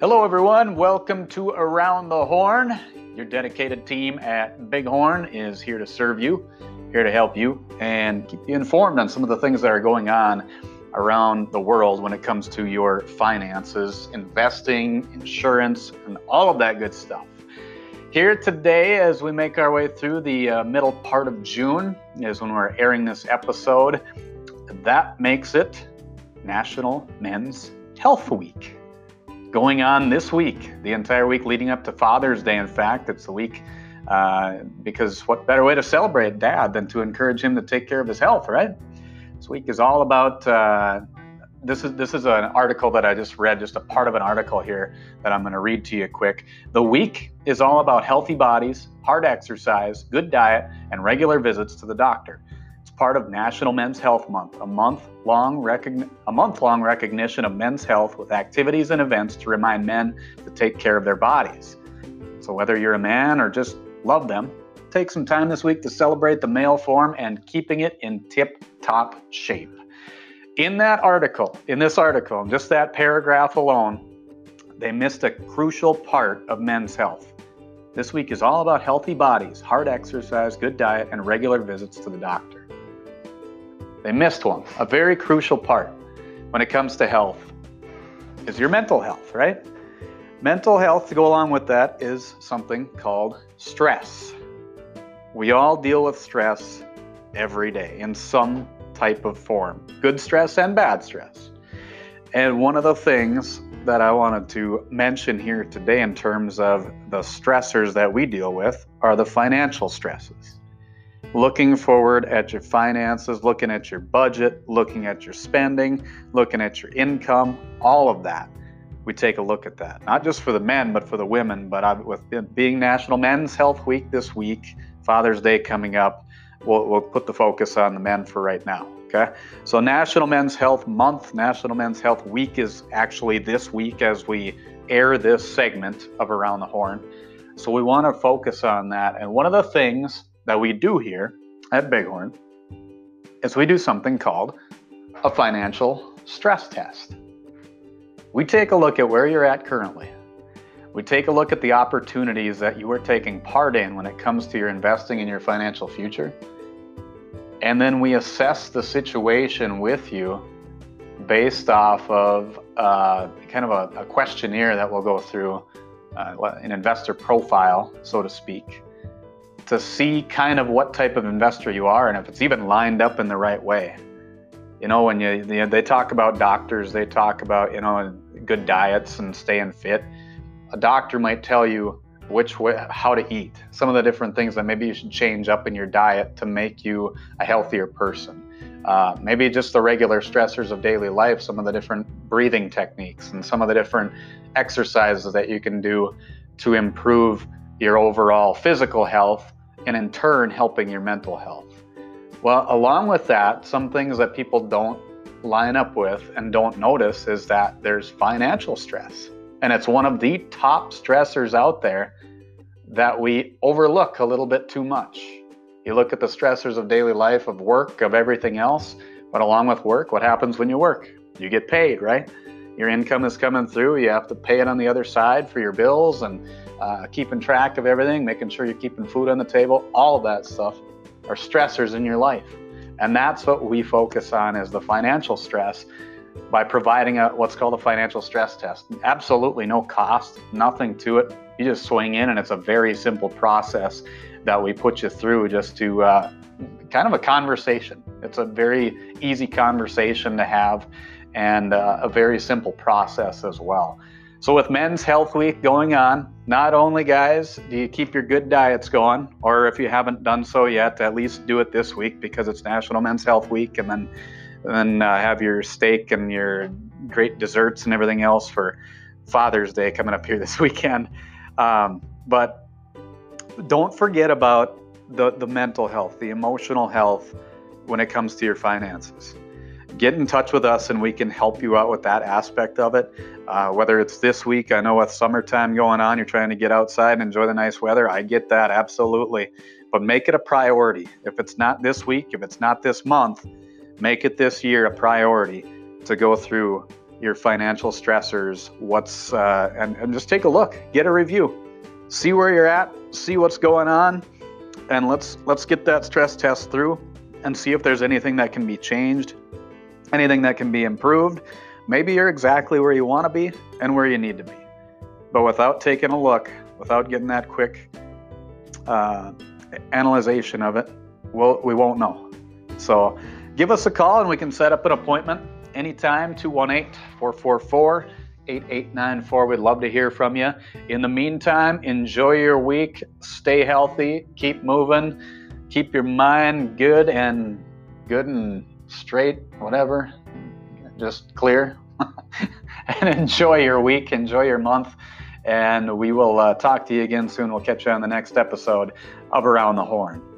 Hello, everyone. Welcome to Around the Horn. Your dedicated team at Bighorn is here to serve you, here to help you, and keep you informed on some of the things that are going on around the world when it comes to your finances, investing, insurance, and all of that good stuff. Here today, as we make our way through the uh, middle part of June, is when we're airing this episode. That makes it National Men's Health Week going on this week, the entire week leading up to Father's Day. In fact, it's the week uh, because what better way to celebrate dad than to encourage him to take care of his health, right? This week is all about. Uh, this is this is an article that I just read, just a part of an article here that I'm going to read to you quick. The week is all about healthy bodies, hard exercise, good diet, and regular visits to the doctor part of National Men's Health Month, a month-long a month-long recognition of men's health with activities and events to remind men to take care of their bodies. So whether you're a man or just love them, take some time this week to celebrate the male form and keeping it in tip-top shape. In that article, in this article, in just that paragraph alone, they missed a crucial part of men's health. This week is all about healthy bodies, hard exercise, good diet, and regular visits to the doctor. They missed one, a very crucial part when it comes to health is your mental health, right? Mental health to go along with that is something called stress. We all deal with stress every day in some type of form, good stress and bad stress. And one of the things that I wanted to mention here today in terms of the stressors that we deal with are the financial stresses looking forward at your finances, looking at your budget, looking at your spending, looking at your income, all of that. We take a look at that, not just for the men, but for the women. But with being National Men's Health Week this week, Father's Day coming up, we'll, we'll put the focus on the men for right now. Okay. So, National Men's Health Month, National Men's Health Week is actually this week as we air this segment of Around the Horn. So, we want to focus on that. And one of the things that we do here at Bighorn is we do something called a financial stress test. We take a look at where you're at currently. We take a look at the opportunities that you are taking part in when it comes to your investing in your financial future. And then we assess the situation with you based off of uh, kind of a, a, questionnaire that we'll go through, uh, an investor profile, so to speak to see kind of what type of investor you are and if it's even lined up in the right way. You know, when you, you know, they talk about doctors, they talk about, you know, good diets and staying fit. A doctor might tell you which way, how to eat, some of the different things that maybe you should change up in your diet to make you a healthier person. Uh, maybe just the regular stressors of daily life, some of the different breathing techniques, and some of the different exercises that you can do to improve your overall physical health and in turn helping your mental health. Well, along with that, some things that people don't line up with and don't notice is that there's financial stress. And it's one of the top stressors out there that we overlook a little bit too much. You look at the stressors of daily life, of work, of everything else, but along with work, what happens when you work? You get paid, right? Your income is coming through, you have to pay it on the other side for your bills and uh, keeping track of everything, making sure you're keeping food on the table, all of that stuff are stressors in your life. And that's what we focus on is the financial stress by providing a what's called a financial stress test. Absolutely no cost, nothing to it. You just swing in, and it's a very simple process that we put you through just to uh, kind of a conversation. It's a very easy conversation to have and uh, a very simple process as well. So, with Men's Health Week going on, not only, guys, do you keep your good diets going, or if you haven't done so yet, at least do it this week because it's National Men's Health Week, and then and then uh, have your steak and your great desserts and everything else for Father's Day coming up here this weekend. Um, but don't forget about the, the mental health, the emotional health when it comes to your finances get in touch with us and we can help you out with that aspect of it. Uh, whether it's this week, I know with summertime going on, you're trying to get outside and enjoy the nice weather. I get that, absolutely. But make it a priority. If it's not this week, if it's not this month, make it this year a priority to go through your financial stressors, what's uh, and, and just take a look, get a review, see where you're at, see what's going on, and let's let's get that stress test through and see if there's anything that can be changed, anything that can be improved. Maybe you're exactly where you want to be and where you need to be. But without taking a look, without getting that quick uh, analyzation of it, we'll, we won't know. So give us a call and we can set up an appointment anytime 218 444 8894. We'd love to hear from you. In the meantime, enjoy your week, stay healthy, keep moving, keep your mind good and good and straight, whatever, just clear. and enjoy your week, enjoy your month. And we will uh, talk to you again soon. We'll catch you on the next episode of Around the Horn.